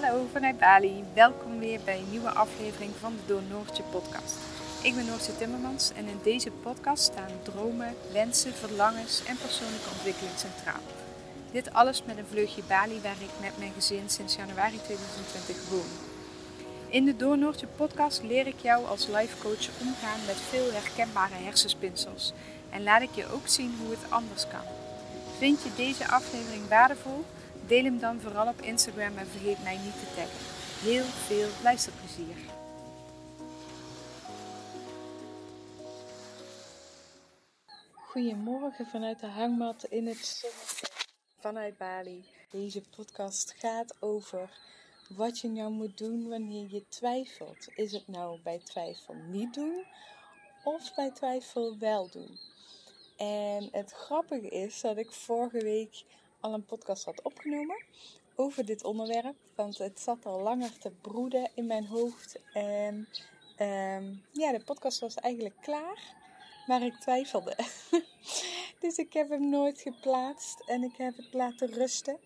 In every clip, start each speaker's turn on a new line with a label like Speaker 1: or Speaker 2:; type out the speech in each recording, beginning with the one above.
Speaker 1: Hallo vanuit Bali. Welkom weer bij een nieuwe aflevering van de Door Noortje podcast. Ik ben Noortje Timmermans en in deze podcast staan dromen, wensen, verlangens en persoonlijke ontwikkeling centraal. Dit alles met een vleugje Bali waar ik met mijn gezin sinds januari 2020 woon. In de Door Noortje podcast leer ik jou als life coach omgaan met veel herkenbare hersenspinsels en laat ik je ook zien hoe het anders kan. Vind je deze aflevering waardevol? Deel hem dan vooral op Instagram en vergeet mij niet te taggen. Heel veel luisterplezier. Goedemorgen vanuit de hangmat in het zonnetje vanuit Bali. Deze podcast gaat over wat je nou moet doen wanneer je twijfelt. Is het nou bij twijfel niet doen of bij twijfel wel doen? En het grappige is dat ik vorige week al een podcast had opgenomen over dit onderwerp. Want het zat al langer te broeden in mijn hoofd. En ehm, ja, de podcast was eigenlijk klaar. Maar ik twijfelde. dus ik heb hem nooit geplaatst en ik heb het laten rusten.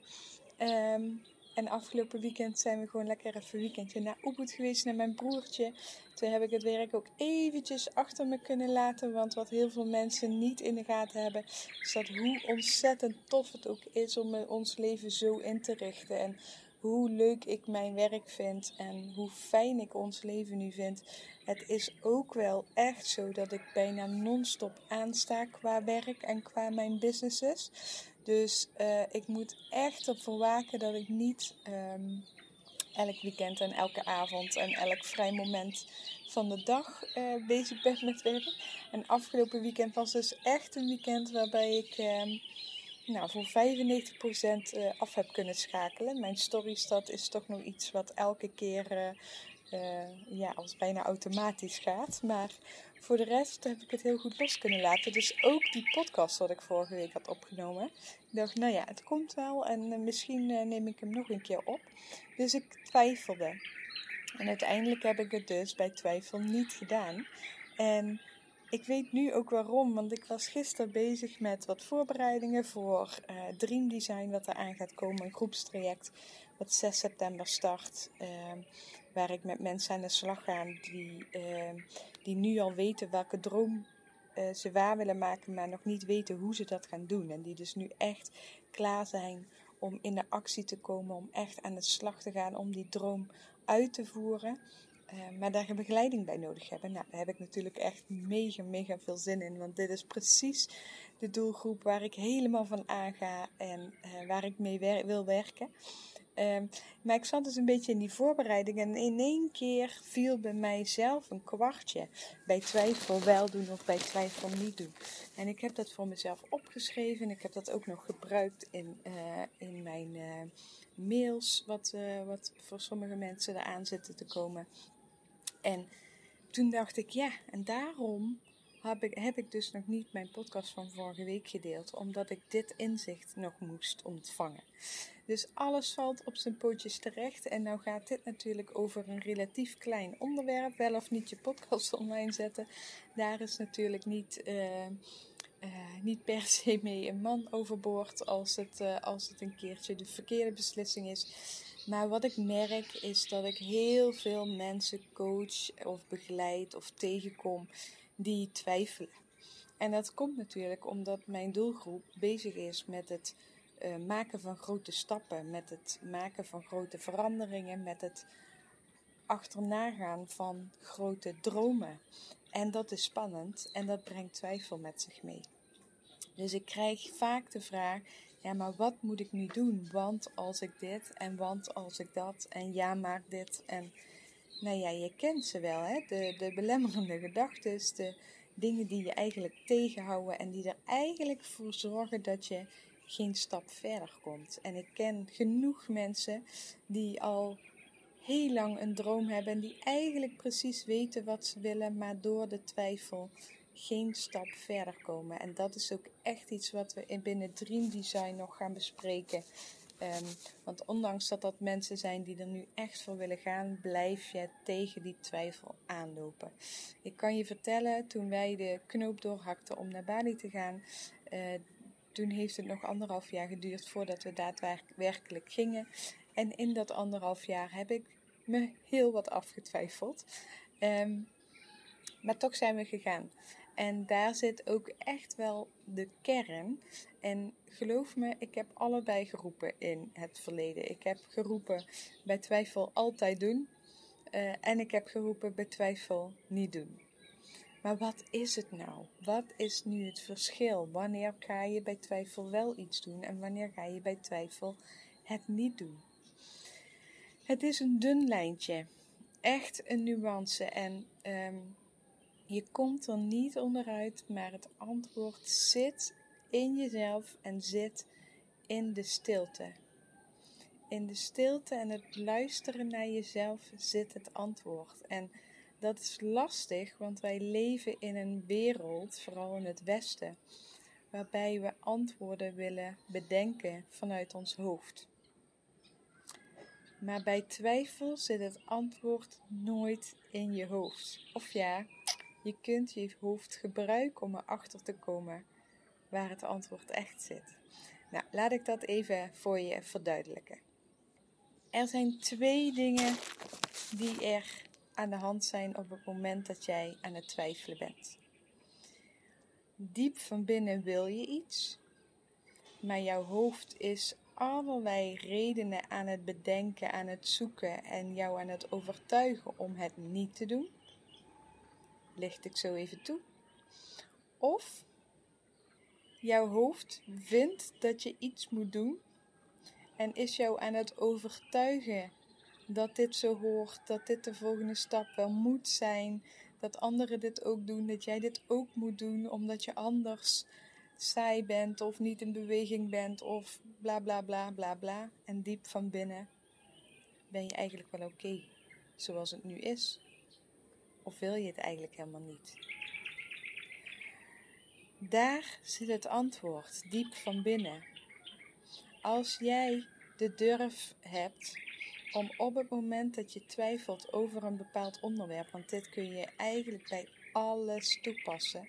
Speaker 1: Um, en afgelopen weekend zijn we gewoon lekker even een weekendje naar Ubud geweest, naar mijn broertje. Toen heb ik het werk ook eventjes achter me kunnen laten. Want wat heel veel mensen niet in de gaten hebben, is dat hoe ontzettend tof het ook is om ons leven zo in te richten. En hoe leuk ik mijn werk vind en hoe fijn ik ons leven nu vind. Het is ook wel echt zo dat ik bijna non-stop aansta qua werk en qua mijn businesses. Dus uh, ik moet echt ervoor waken dat ik niet um, elk weekend en elke avond en elk vrij moment van de dag uh, bezig ben met werk. En afgelopen weekend was dus echt een weekend waarbij ik um, nou, voor 95% uh, eh, af heb kunnen schakelen. Mijn storystad is toch nog iets wat elke keer ja, als bijna automatisch gaat. Maar voor de rest heb ik het heel goed los kunnen laten. Dus ook die podcast wat ik vorige week had opgenomen. Ik dacht, nou ja, het komt wel en eh, misschien uh, neem ik hem nog een keer op. Dus ik twijfelde. En uiteindelijk heb ik het dus bij twijfel niet gedaan. En ik weet nu ook waarom, want ik was gisteren bezig met wat voorbereidingen voor Dream Design, wat eraan gaat komen, een groepstraject wat 6 september start. Uh, waar ik met mensen aan de slag ga die, uh, die nu al weten welke droom uh, ze waar willen maken, maar nog niet weten hoe ze dat gaan doen. En die dus nu echt klaar zijn om in de actie te komen, om echt aan de slag te gaan, om die droom uit te voeren. Uh, maar daar begeleiding bij nodig hebben. Nou, daar heb ik natuurlijk echt mega, mega veel zin in. Want dit is precies de doelgroep waar ik helemaal van aanga en uh, waar ik mee wil werken. Um, maar ik zat dus een beetje in die voorbereiding en in één keer viel bij mijzelf een kwartje. Bij twijfel wel doen of bij twijfel niet doen. En ik heb dat voor mezelf opgeschreven. Ik heb dat ook nog gebruikt in, uh, in mijn uh, mails, wat, uh, wat voor sommige mensen eraan zitten te komen. En toen dacht ik, ja, en daarom heb ik, heb ik dus nog niet mijn podcast van vorige week gedeeld, omdat ik dit inzicht nog moest ontvangen. Dus alles valt op zijn pootjes terecht. En nou gaat dit natuurlijk over een relatief klein onderwerp. Wel of niet je podcast online zetten. Daar is natuurlijk niet, uh, uh, niet per se mee een man overboord als het, uh, als het een keertje de verkeerde beslissing is. Maar wat ik merk is dat ik heel veel mensen coach of begeleid of tegenkom die twijfelen. En dat komt natuurlijk omdat mijn doelgroep bezig is met het uh, maken van grote stappen, met het maken van grote veranderingen, met het achternagaan van grote dromen. En dat is spannend en dat brengt twijfel met zich mee. Dus ik krijg vaak de vraag: ja, maar wat moet ik nu doen? Want als ik dit en want als ik dat en ja, maar dit en. Nou ja, je kent ze wel, hè? De, de belemmerende gedachten, de dingen die je eigenlijk tegenhouden en die er eigenlijk voor zorgen dat je geen stap verder komt. En ik ken genoeg mensen die al heel lang een droom hebben en die eigenlijk precies weten wat ze willen, maar door de twijfel geen stap verder komen. En dat is ook echt iets wat we in binnen Dream Design nog gaan bespreken. Um, want ondanks dat dat mensen zijn die er nu echt voor willen gaan, blijf je tegen die twijfel aanlopen. Ik kan je vertellen, toen wij de knoop doorhakten om naar Bali te gaan, uh, toen heeft het nog anderhalf jaar geduurd voordat we daadwerkelijk gingen. En in dat anderhalf jaar heb ik me heel wat afgetwijfeld. Ehm, maar toch zijn we gegaan. En daar zit ook echt wel de kern. En geloof me, ik heb allebei geroepen in het verleden. Ik heb geroepen bij twijfel altijd doen. Uh, en ik heb geroepen bij twijfel niet doen. Maar wat is het nou? Wat is nu het verschil? Wanneer ga je bij twijfel wel iets doen en wanneer ga je bij twijfel het niet doen? Het is een dun lijntje, echt een nuance en um, je komt er niet onderuit, maar het antwoord zit in jezelf en zit in de stilte. In de stilte en het luisteren naar jezelf zit het antwoord. En dat is lastig, want wij leven in een wereld, vooral in het Westen, waarbij we antwoorden willen bedenken vanuit ons hoofd. Maar bij twijfel zit het antwoord nooit in je hoofd. Of ja, je kunt je hoofd gebruiken om erachter te komen waar het antwoord echt zit. Nou, laat ik dat even voor je verduidelijken. Er zijn twee dingen die er aan de hand zijn op het moment dat jij aan het twijfelen bent. Diep van binnen wil je iets, maar jouw hoofd is allerlei redenen aan het bedenken, aan het zoeken en jou aan het overtuigen om het niet te doen. Licht ik zo even toe. Of jouw hoofd vindt dat je iets moet doen en is jou aan het overtuigen dat dit zo hoort, dat dit de volgende stap wel moet zijn, dat anderen dit ook doen, dat jij dit ook moet doen omdat je anders saai bent of niet in beweging bent of bla bla bla bla bla. En diep van binnen ben je eigenlijk wel oké zoals het nu is. Of wil je het eigenlijk helemaal niet? Daar zit het antwoord, diep van binnen. Als jij de durf hebt om op het moment dat je twijfelt over een bepaald onderwerp, want dit kun je eigenlijk bij alles toepassen.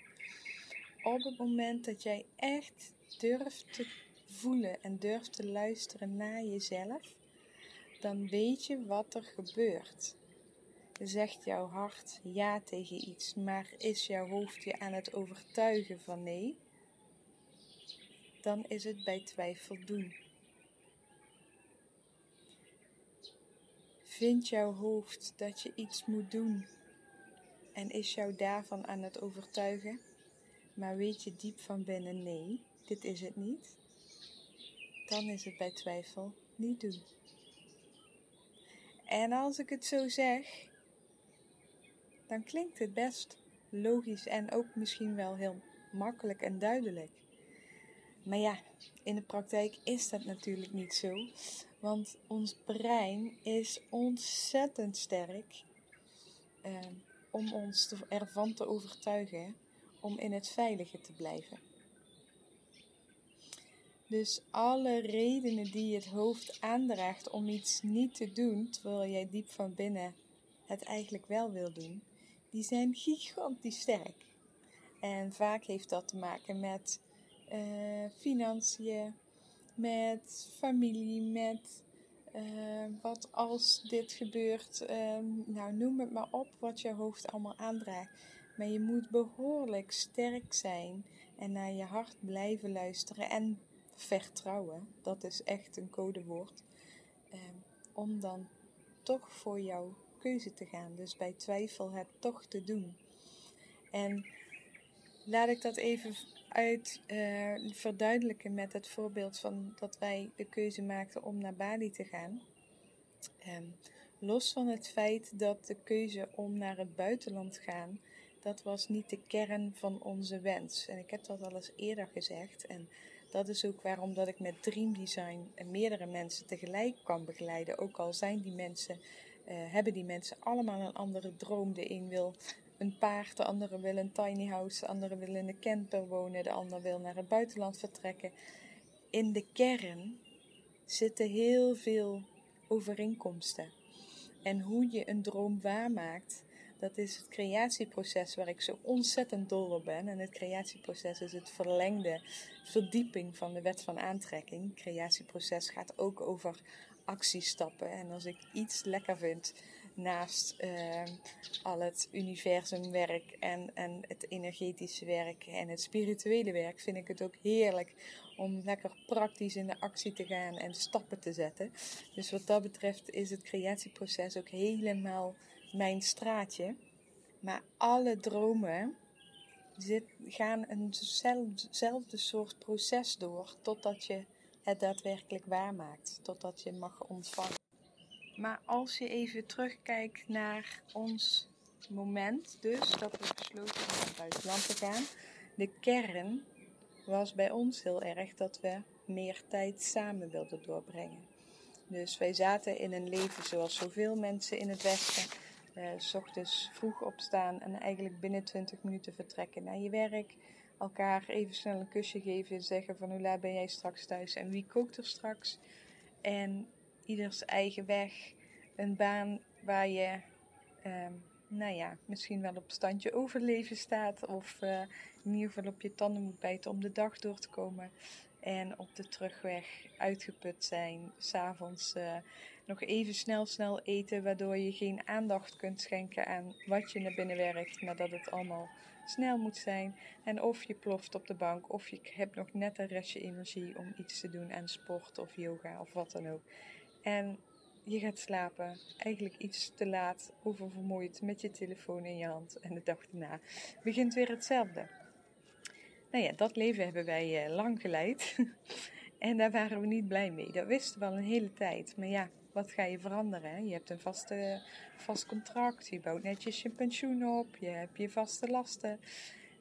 Speaker 1: Op het moment dat jij echt durft te voelen en durft te luisteren naar jezelf, dan weet je wat er gebeurt. Zegt jouw hart ja tegen iets, maar is jouw hoofd je aan het overtuigen van nee? Dan is het bij twijfel doen. Vindt jouw hoofd dat je iets moet doen en is jou daarvan aan het overtuigen, maar weet je diep van binnen nee, dit is het niet, dan is het bij twijfel niet doen. En als ik het zo zeg, dan klinkt het best logisch en ook misschien wel heel makkelijk en duidelijk. Maar ja, in de praktijk is dat natuurlijk niet zo. Want ons brein is ontzettend sterk eh, om ons ervan te overtuigen om in het veilige te blijven. Dus alle redenen die het hoofd aandraagt om iets niet te doen, terwijl jij diep van binnen het eigenlijk wel wil doen, die zijn gigantisch sterk. En vaak heeft dat te maken met uh, financiën, met familie, met uh, wat als dit gebeurt. Uh, nou, noem het maar op wat je hoofd allemaal aandraagt. Maar je moet behoorlijk sterk zijn en naar je hart blijven luisteren en vertrouwen. Dat is echt een codewoord. Ehm, om dan toch voor jouw keuze te gaan. Dus bij twijfel het toch te doen. En laat ik dat even uit uh, verduidelijken met het voorbeeld van dat wij de keuze maakten om naar Bali te gaan. Um, los van het feit dat de keuze om naar het buitenland te gaan, dat was niet de kern van onze wens. En ik heb dat al eens eerder gezegd. En dat is ook waarom dat ik met Dream Design meerdere mensen tegelijk kan begeleiden. Ook al zijn die mensen, hebben die mensen allemaal een andere droom. De een wil een paard, de andere wil een tiny house, de andere wil in een camper wonen, de ander wil naar het buitenland vertrekken. In de kern zitten heel veel overeenkomsten. En hoe je een droom waarmaakt, dat is het creatieproces waar ik zo ontzettend dol op ben. En het creatieproces is het verlengde verdieping van de wet van aantrekking. Het creatieproces gaat ook over actiestappen. En als ik iets lekker vind naast uh, al het universumwerk en, en het energetische werk en het spirituele werk, vind ik het ook heerlijk om lekker praktisch in de actie te gaan en stappen te zetten. Dus wat dat betreft is het creatieproces ook helemaal mijn straatje. Maar alle dromen zit, gaan eenzelfde soort proces door totdat je het daadwerkelijk waarmaakt, totdat je mag ontvangen. Maar als je even terugkijkt naar ons moment, dus dat we besloten om naar buitenland te gaan, de kern was bij ons heel erg dat we meer tijd samen wilden doorbrengen. Dus wij zaten in een leven zoals zoveel mensen in het Westen. Uh, s ochtends vroeg opstaan en eigenlijk binnen 20 minuten vertrekken naar je werk. Elkaar even snel een kusje geven, zeggen van hoe laat ben jij straks thuis en wie kookt er straks. En ieders eigen weg. Een baan waar je, um, nou ja, misschien wel op standje overleven staat. Of uh, in ieder geval op je tanden moet bijten om de dag door te komen. En op de terugweg uitgeput zijn. S'avonds uh, nog even snel, snel eten. Waardoor je geen aandacht kunt schenken aan wat je naar binnen werkt. Maar dat het allemaal snel moet zijn. En of je ploft op de bank. Of je hebt nog net een restje energie om iets te doen aan sport of yoga of wat dan ook. En je gaat slapen, eigenlijk iets te laat, oververmoeid met je telefoon in je hand. En de dag daarna begint weer hetzelfde. Nou ja, dat leven hebben wij uh, lang geleid. en daar waren we niet blij mee. Dat wisten we al een hele tijd. Maar ja, wat ga je veranderen? Je hebt een vaste, vast contract, je bouwt netjes je pensioen op, je hebt je vaste lasten.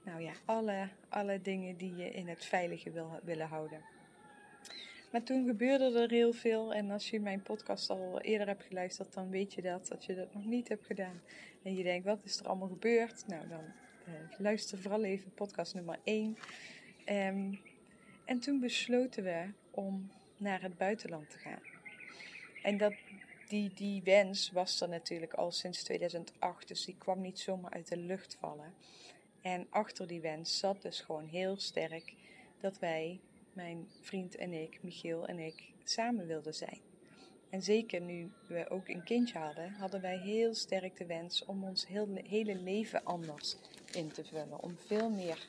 Speaker 1: Nou ja, alle, alle dingen die je in het veilige wil, willen houden. Maar toen gebeurde er heel veel. En als je mijn podcast al eerder hebt geluisterd, dan weet je dat. Als je dat nog niet hebt gedaan en je denkt, wat is er allemaal gebeurd? Nou, dan uh, luister vooral even podcast nummer 1. Ehm, en toen besloten we om naar het buitenland te gaan. En dat, die, die wens was er natuurlijk al sinds 2008, dus die kwam niet zomaar uit de lucht vallen. En achter die wens zat dus gewoon heel sterk dat wij mijn vriend en ik, Michiel en ik, samen wilden zijn. En zeker nu we ook een kindje hadden, hadden wij heel sterk de wens om ons hele leven anders in te vullen. Om veel meer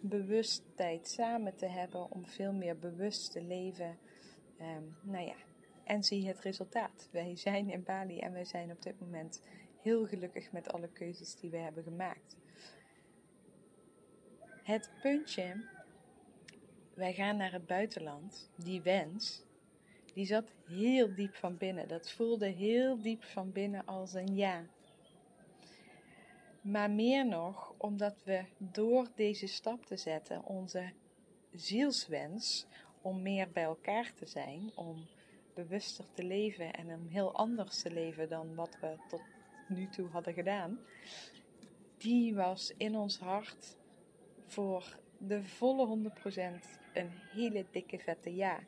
Speaker 1: bewust tijd samen te hebben, om veel meer bewust te leven. Um, nou ja, en zie het resultaat. Wij zijn in Bali en wij zijn op dit moment heel gelukkig met alle keuzes die we hebben gemaakt. Het puntje wij gaan naar het buitenland, die wens, die zat heel diep van binnen. Dat voelde heel diep van binnen als een ja. Maar meer nog omdat we door deze stap te zetten onze zielswens om meer bij elkaar te zijn, om bewuster te leven en om heel anders te leven dan wat we tot nu toe hadden gedaan, die was in ons hart voor de volle 100% een hele dikke vette ja.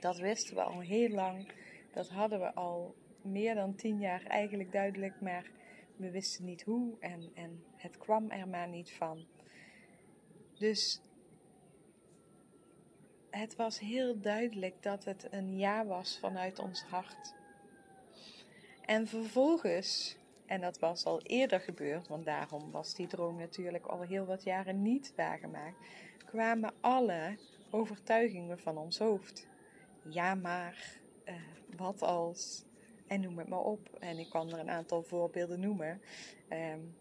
Speaker 1: Dat wisten we al heel lang. Dat hadden we al meer dan tien jaar eigenlijk duidelijk, maar we wisten niet hoe en, en het kwam er maar niet van. Dus het was heel duidelijk dat het een ja was vanuit ons hart. En vervolgens, en dat was al eerder gebeurd, want daarom was die droom natuurlijk al heel wat jaren niet waargemaakt, kwamen alle overtuigingen van ons hoofd. Ja, maar, uh, wat als, en noem het maar op. En ik kan er een aantal voorbeelden noemen. Um,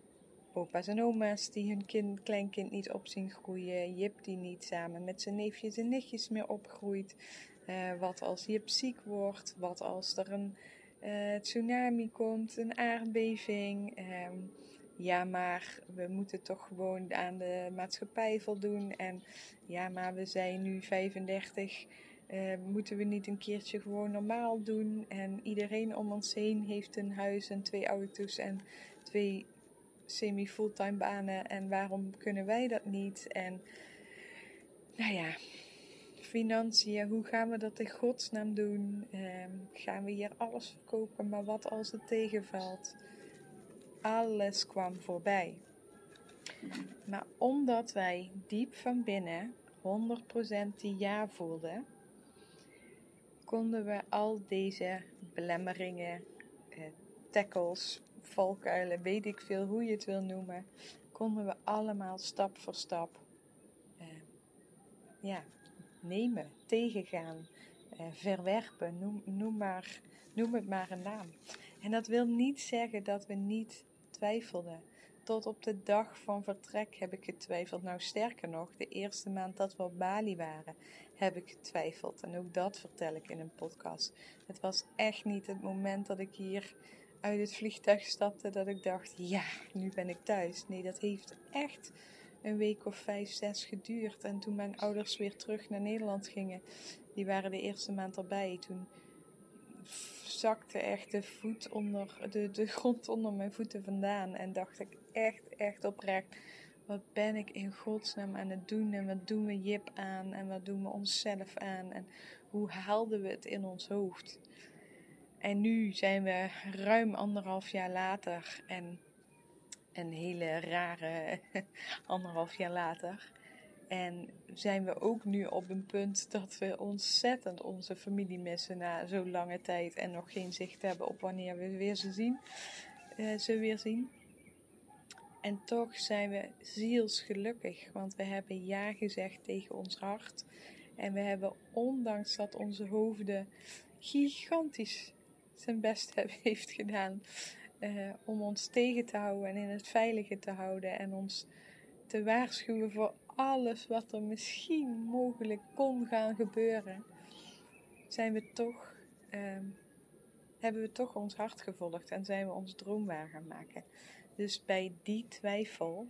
Speaker 1: opa's en oma's die hun kind, kleinkind niet op zien groeien. Jip die niet samen met zijn neefjes en nichtjes meer opgroeit. Uh, wat als Jip ziek wordt? Wat als er een uh, tsunami komt, een aardbeving? Um, ja, maar we moeten toch gewoon aan de maatschappij voldoen. En ja, maar we zijn nu 35. Uh, eh, moeten we niet een keertje gewoon normaal doen? En iedereen om ons heen heeft een huis en twee auto's en twee semi-fulltime banen. En waarom kunnen wij dat niet? En nou ja, financiën, hoe gaan we dat in godsnaam doen? Uh, gaan we hier alles verkopen, maar wat als het tegenvalt? alles kwam voorbij. Maar omdat wij diep van binnen 100% die ja voelden, konden we al deze belemmeringen, eh, tackles, valkuilen, weet ik veel hoe je het wil noemen, konden we allemaal stap voor stap eh, ja, nemen, tegengaan, eh, verwerpen, noem, noem, maar, noem het maar een naam. En dat wil niet zeggen dat we niet twijfelden. Tot op de dag van vertrek heb ik getwijfeld. Nou, sterker nog, de eerste maand dat we op Bali waren, heb ik getwijfeld. En ook dat vertel ik in een podcast. Het was echt niet het moment dat ik hier uit het vliegtuig stapte dat ik dacht: ja, nu ben ik thuis. Nee, dat heeft echt een week of vijf, zes geduurd. En toen mijn ouders weer terug naar Nederland gingen, die waren de eerste maand erbij. Toen zakte echt de, voet onder, de, de grond onder mijn voeten vandaan. En dacht ik echt, echt oprecht. Wat ben ik in godsnaam aan het doen? En wat doen we Jip aan? En wat doen we onszelf aan? En hoe haalden we het in ons hoofd? En nu zijn we ruim anderhalf jaar later en een hele rare anderhalf jaar later. En zijn we ook nu op een punt dat we ontzettend onze familie missen na zo'n lange tijd en nog geen zicht hebben op wanneer we weer ze zien. Uh, ze weer zien. En toch zijn we zielsgelukkig, want we hebben ja gezegd tegen ons hart. En we hebben, ondanks dat onze hoofden gigantisch zijn best heeft gedaan uh, om ons tegen te houden en in het veilige te houden en ons te waarschuwen voor alles wat er misschien mogelijk kon gaan gebeuren, zijn we toch, uh, hebben we toch ons hart gevolgd en zijn we ons droom waar gaan maken. Dus bij die twijfel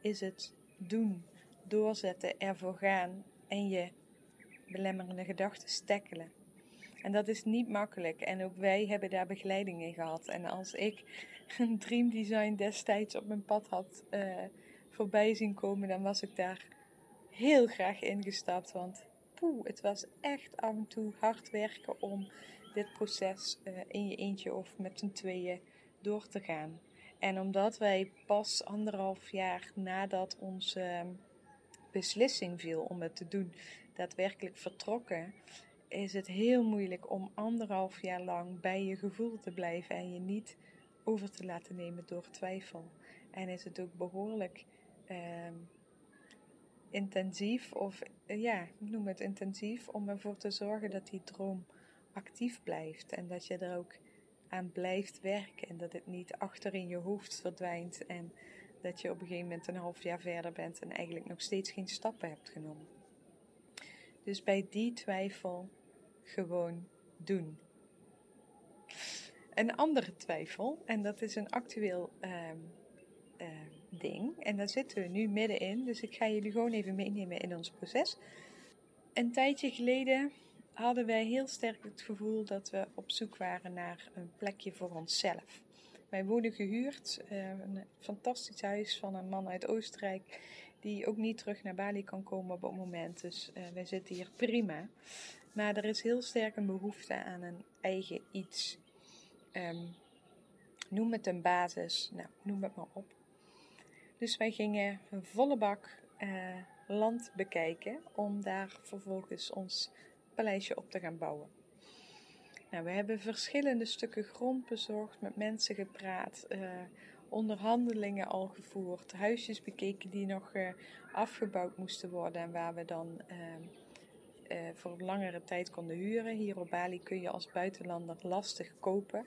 Speaker 1: is het doen, doorzetten, ervoor gaan en je belemmerende gedachten stekkelen. En dat is niet makkelijk. En ook wij hebben daar begeleiding in gehad. En als ik een Dream Design destijds op mijn pad had uh, voorbij zien komen, dan was ik daar heel graag ingestapt. Want poeh, het was echt af en toe hard werken om dit proces uh, in je eentje of met z'n tweeën door te gaan. En omdat wij pas anderhalf jaar nadat onze uh, beslissing viel om het te doen, daadwerkelijk vertrokken, is het heel moeilijk om anderhalf jaar lang bij je gevoel te blijven en je niet over te laten nemen door twijfel. En is het ook behoorlijk uh, intensief, of uh, ja, noem het intensief, om ervoor te zorgen dat die droom actief blijft en dat je er ook aan blijft werken en dat het niet achter in je hoofd verdwijnt en dat je op een gegeven moment een half jaar verder bent en eigenlijk nog steeds geen stappen hebt genomen. Dus bij die twijfel gewoon doen. Een andere twijfel, en dat is een actueel uh, uh, ding, en daar zitten we nu middenin, dus ik ga jullie gewoon even meenemen in ons proces. Een tijdje geleden hadden wij heel sterk het gevoel dat we op zoek waren naar een plekje voor onszelf. Wij wonen gehuurd, uh, een fantastisch huis van een man uit Oostenrijk, die ook niet terug naar Bali kan komen op het moment. Dus uh, wij zitten hier prima. Maar er is heel sterk een behoefte aan een eigen iets. Um, noem het een basis, nou, noem het maar op. Dus wij gingen een volle bak uh, land bekijken om daar vervolgens ons paleisje op te gaan bouwen. Nou, we hebben verschillende stukken grond bezocht, met mensen gepraat, uh, onderhandelingen al gevoerd, huisjes bekeken die nog uh, afgebouwd moesten worden en waar we dan uh, uh, voor langere tijd konden huren. Hier op Bali kun je als buitenlander lastig kopen.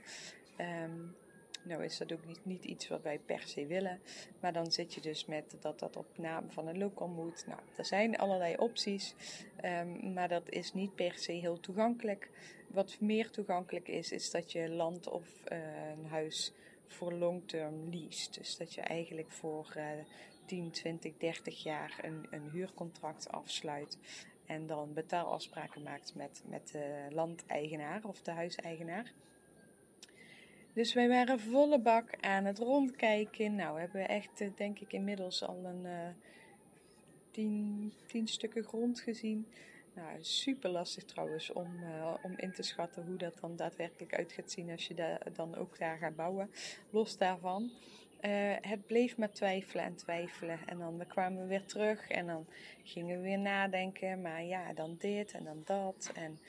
Speaker 1: Um, nou is dat ook niet, niet iets wat wij per se willen. Maar dan zit je dus met dat dat op naam van een local moet. Nou, er zijn allerlei opties. Um, maar dat is niet per se heel toegankelijk. Wat meer toegankelijk is, is dat je land of uh, een huis voor long term leest. Dus dat je eigenlijk voor uh, 10, 20, 30 jaar een, een huurcontract afsluit. En dan betaalafspraken maakt met, met de landeigenaar of de huiseigenaar. Dus wij waren volle bak aan het rondkijken. Nou, hebben we echt, eh, denk ik, inmiddels al een uh, tien, tien stukken grond gezien. Nou, super lastig trouwens om, uh, om in te schatten hoe dat dan daadwerkelijk uit gaat zien als je da dan ook daar gaat bouwen. Los daarvan. Eh, het bleef maar twijfelen en twijfelen. En dan kwamen we weer terug en dan gingen we weer nadenken. Maar ja, dan dit en dan dat. En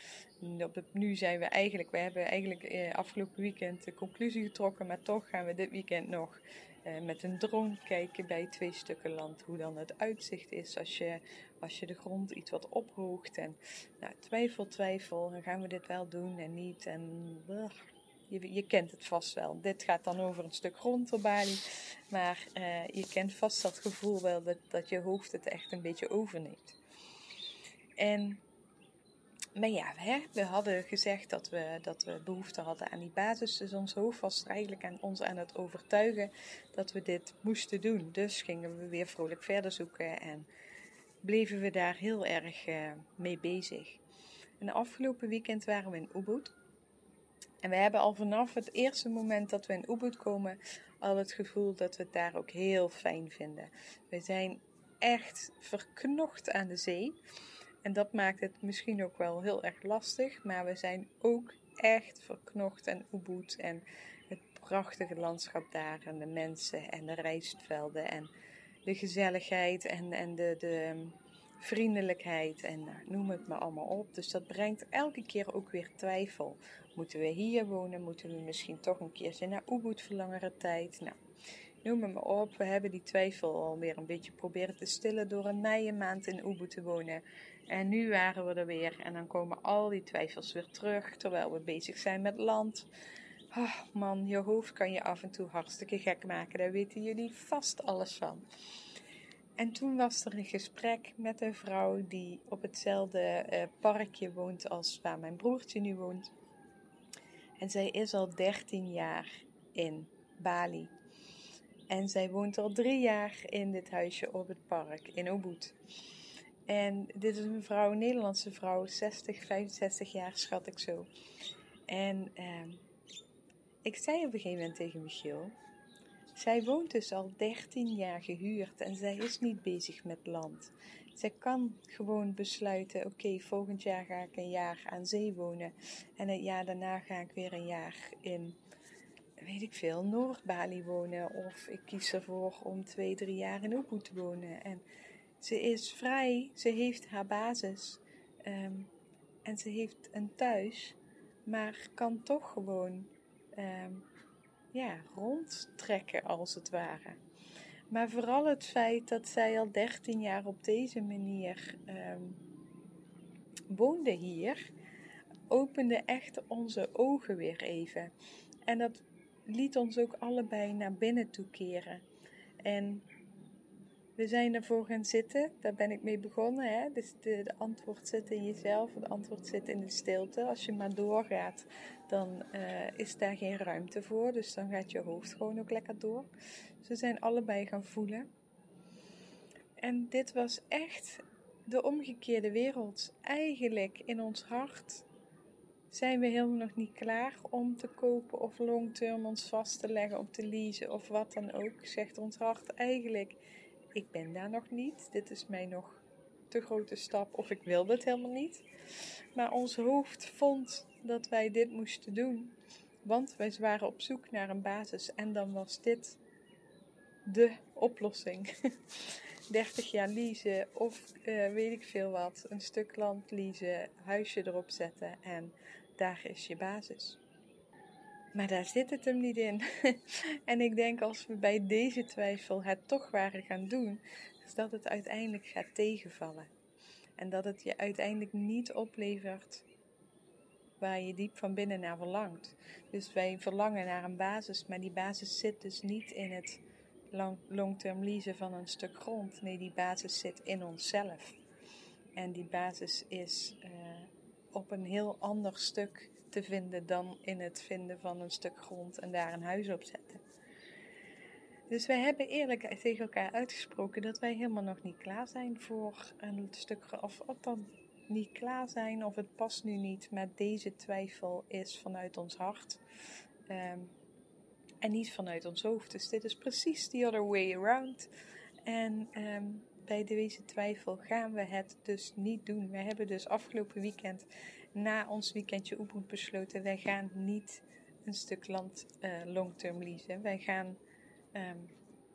Speaker 1: op het, nu zijn we eigenlijk, we hebben eigenlijk eh, afgelopen weekend de conclusie getrokken. Maar toch gaan we dit weekend nog eh, met een drone kijken bij twee stukken land. Hoe dan het uitzicht is als je, als je de grond iets wat ophoogt. En nou, twijfel, twijfel. Dan gaan we dit wel doen en niet. En je, je, kent het vast wel. Dit gaat dan over een stuk grond op Bali. Maar uh, je kent vast dat gevoel wel dat, dat je hoofd het echt een beetje overneemt. En, maar ja, hè, we hadden gezegd dat we, dat we behoefte hadden aan die basis. Dus ons hoofd was eigenlijk aan ons aan het overtuigen dat we dit moesten doen. Dus gingen we weer vrolijk verder zoeken en bleven we daar heel erg uh, mee bezig. En afgelopen weekend waren we in Ubud. En we hebben al vanaf het eerste moment dat we in Ubud komen, al het gevoel dat we het daar ook heel fijn vinden. We zijn echt verknocht aan de zee. En dat maakt het misschien ook wel heel erg lastig. Maar we zijn ook echt verknocht aan Ubud. En het prachtige landschap daar. En de mensen en de rijstvelden. En de gezelligheid en, en de, de vriendelijkheid. En nou, noem het maar allemaal op. Dus dat brengt elke keer ook weer twijfel. Moeten we hier wonen? Moeten we misschien toch een keertje naar Ubud voor langere tijd? Nou, noem het maar op. We hebben die twijfel alweer een beetje proberen te stillen door een maand in Ubud te wonen. En nu waren we er weer en dan komen al die twijfels weer terug terwijl we bezig zijn met land. Oh man, je hoofd kan je af en toe hartstikke gek maken. Daar weten jullie vast alles van. En toen was er een gesprek met een vrouw die op hetzelfde uh, parkje woont als waar mijn broertje nu woont. En zij is al 13 jaar in Bali. En zij woont al drie jaar in dit huisje op het park in Ubud. En dit is een vrouw, een Nederlandse vrouw, 60, 65 jaar schat ik zo. En ehm, ik zei op een gegeven moment tegen Michiel, zij woont dus al 13 jaar gehuurd en zij is niet bezig met land. Zij kan gewoon besluiten: oké, volgend jaar ga ik een jaar aan zee wonen. En het jaar daarna ga ik weer een jaar in, weet ik veel, Noord-Bali wonen. Of ik kies ervoor om twee, drie jaar in Ubud te wonen. En ze is vrij, ze heeft haar basis. Ehm, en ze heeft een thuis, maar kan toch gewoon um, ja, rondtrekken als het ware. Maar vooral het feit dat zij al 13 jaar op deze manier um, woonde hier, opende echt onze ogen weer even. En dat liet ons ook allebei naar binnen toe keren. En we zijn ervoor gaan zitten, daar ben ik mee begonnen. Hè? Dus de, antwoord zit in jezelf, het antwoord zit in de stilte. Als je maar doorgaat, dan uh, is daar geen ruimte voor. Dus dan gaat je hoofd gewoon ook lekker door. Ze zijn allebei gaan voelen. En dit was echt de omgekeerde wereld. Eigenlijk in ons hart zijn we helemaal nog niet klaar om te kopen of long-term ons vast te leggen om te leasen of wat dan ook. Zegt ons hart eigenlijk, ik ben daar nog niet. Dit is mij nog te grote stap of ik wil dit helemaal niet. Maar ons hoofd vond dat wij dit moesten doen. Want wij waren op zoek naar een basis en dan was dit de oplossing. 30 jaar leasen of uh, weet ik veel wat. Een stuk land leasen, huisje erop zetten en daar is je basis. Maar daar zit het hem niet in. en ik denk als we bij deze twijfel het toch waren gaan doen, is dat het uiteindelijk gaat tegenvallen. En dat het je uiteindelijk niet oplevert waar je diep van binnen naar verlangt. Dus wij verlangen naar een basis, maar die basis zit dus niet in het long-term leasen van een stuk grond. Nee, die basis zit in onszelf. En die basis is uh, op een heel ander stuk te vinden dan in het vinden van een stuk grond en daar een huis op zetten. Dus wij hebben eerlijk tegen elkaar uitgesproken dat wij helemaal nog niet klaar zijn voor een stuk, of, of dan niet klaar zijn of het past nu niet, maar deze twijfel is vanuit ons hart. Um, en niet vanuit ons hoofd. Dus dit is precies the other way around. En um, bij deze twijfel gaan we het dus niet doen. We hebben dus afgelopen weekend, na ons weekendje Ubud, besloten: wij gaan niet een stuk land uh, long-term leasen. Wij gaan ehm,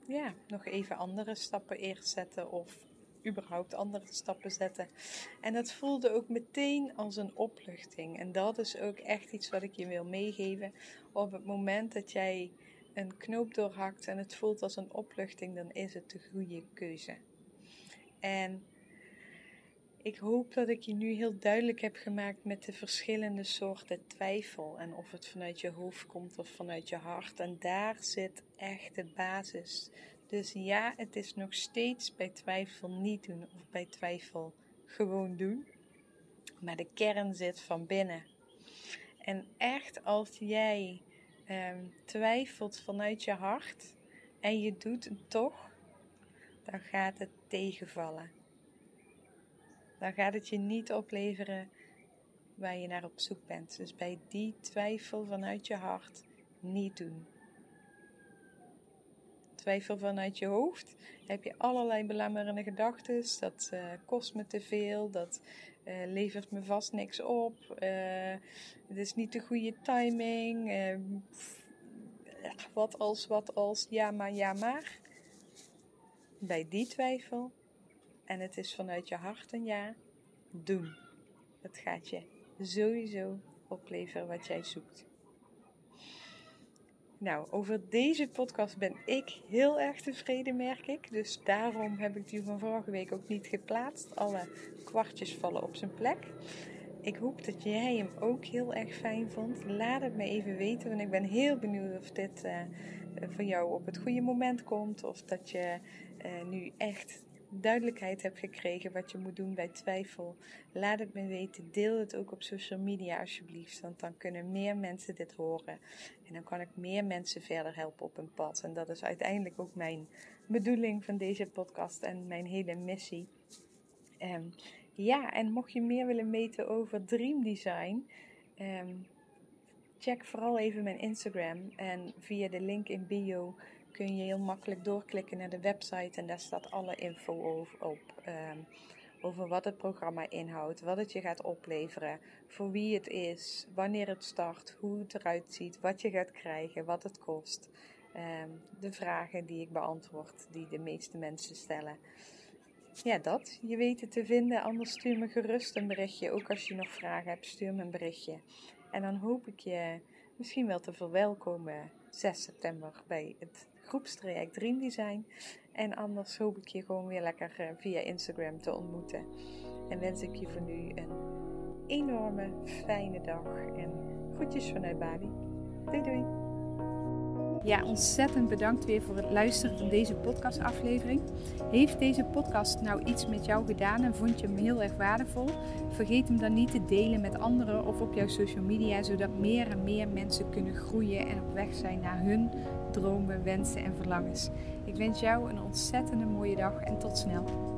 Speaker 1: ja, nog even andere stappen eerst zetten of überhaupt andere stappen zetten. En dat voelde ook meteen als een opluchting. En dat is ook echt iets wat ik je wil meegeven. Op het moment dat jij een knoop doorhakt en het voelt als een opluchting, dan is het de goede keuze. En ik hoop dat ik je nu heel duidelijk heb gemaakt met de verschillende soorten twijfel. En of het vanuit je hoofd komt of vanuit je hart. En daar zit echt de basis. Dus ja, het is nog steeds bij twijfel niet doen of bij twijfel gewoon doen. Maar de kern zit van binnen. En echt als jij ehm, twijfelt vanuit je hart en je doet het toch, dan gaat het tegenvallen. Dan gaat het je niet opleveren waar je naar op zoek bent. Dus bij die twijfel vanuit je hart niet doen twijfel vanuit je hoofd. heb je allerlei belemmerende gedachten. Dat uh, kost me te veel, dat uh, levert me vast niks op, uh, het is niet de goede timing. wat als, wat als, ja maar, ja maar. Bij die twijfel, en het is vanuit je hart een ja, doen. Het gaat je sowieso opleveren wat jij zoekt. Nou, over deze podcast ben ik heel erg tevreden, merk ik. Dus daarom heb ik die van vorige week ook niet geplaatst. Alle kwartjes vallen op zijn plek. Ik hoop dat jij hem ook heel erg fijn vond. Laat het me even weten, want ik ben heel benieuwd of dit uh, voor jou op het goede moment komt. Of dat je uh, nu echt duidelijkheid hebt gekregen wat je moet doen bij twijfel, laat het me weten. Deel het ook op social media alsjeblieft, want dan kunnen meer mensen dit horen. En dan kan ik meer mensen verder helpen op een pad. En dat is uiteindelijk ook mijn bedoeling van deze podcast en mijn hele missie. Um, ja, en mocht je meer willen weten over Dream Design, um, check vooral even mijn Instagram en via de link in bio kun je heel makkelijk doorklikken naar de website en daar staat alle info over, op. Ehm, over wat het programma inhoudt, wat het je gaat opleveren, voor wie het is, wanneer het start, hoe het eruit ziet, wat je gaat krijgen, wat het kost. Ehm, de vragen die ik beantwoord, die de meeste mensen stellen. Ja, dat. Je weet het te vinden. Anders stuur me gerust een berichtje. Ook als je nog vragen hebt, stuur me een berichtje. En dan hoop ik je misschien wel te verwelkomen 6 september bij het groepstraject Dream Design. En anders hoop ik je gewoon weer lekker eh, via Instagram te ontmoeten. En wens ik je voor nu een enorme fijne dag. En groetjes vanuit Bali. Doei doei!
Speaker 2: Ja, ontzettend bedankt weer voor het luisteren van deze podcastaflevering. Heeft deze podcast nou iets met jou gedaan en vond je hem heel erg waardevol? Vergeet hem dan niet te delen met anderen of op jouw social media, zodat meer en meer mensen kunnen groeien en op weg zijn naar hun dromen, wensen en verlangens. Ik wens jou een ontzettende mooie dag en tot snel.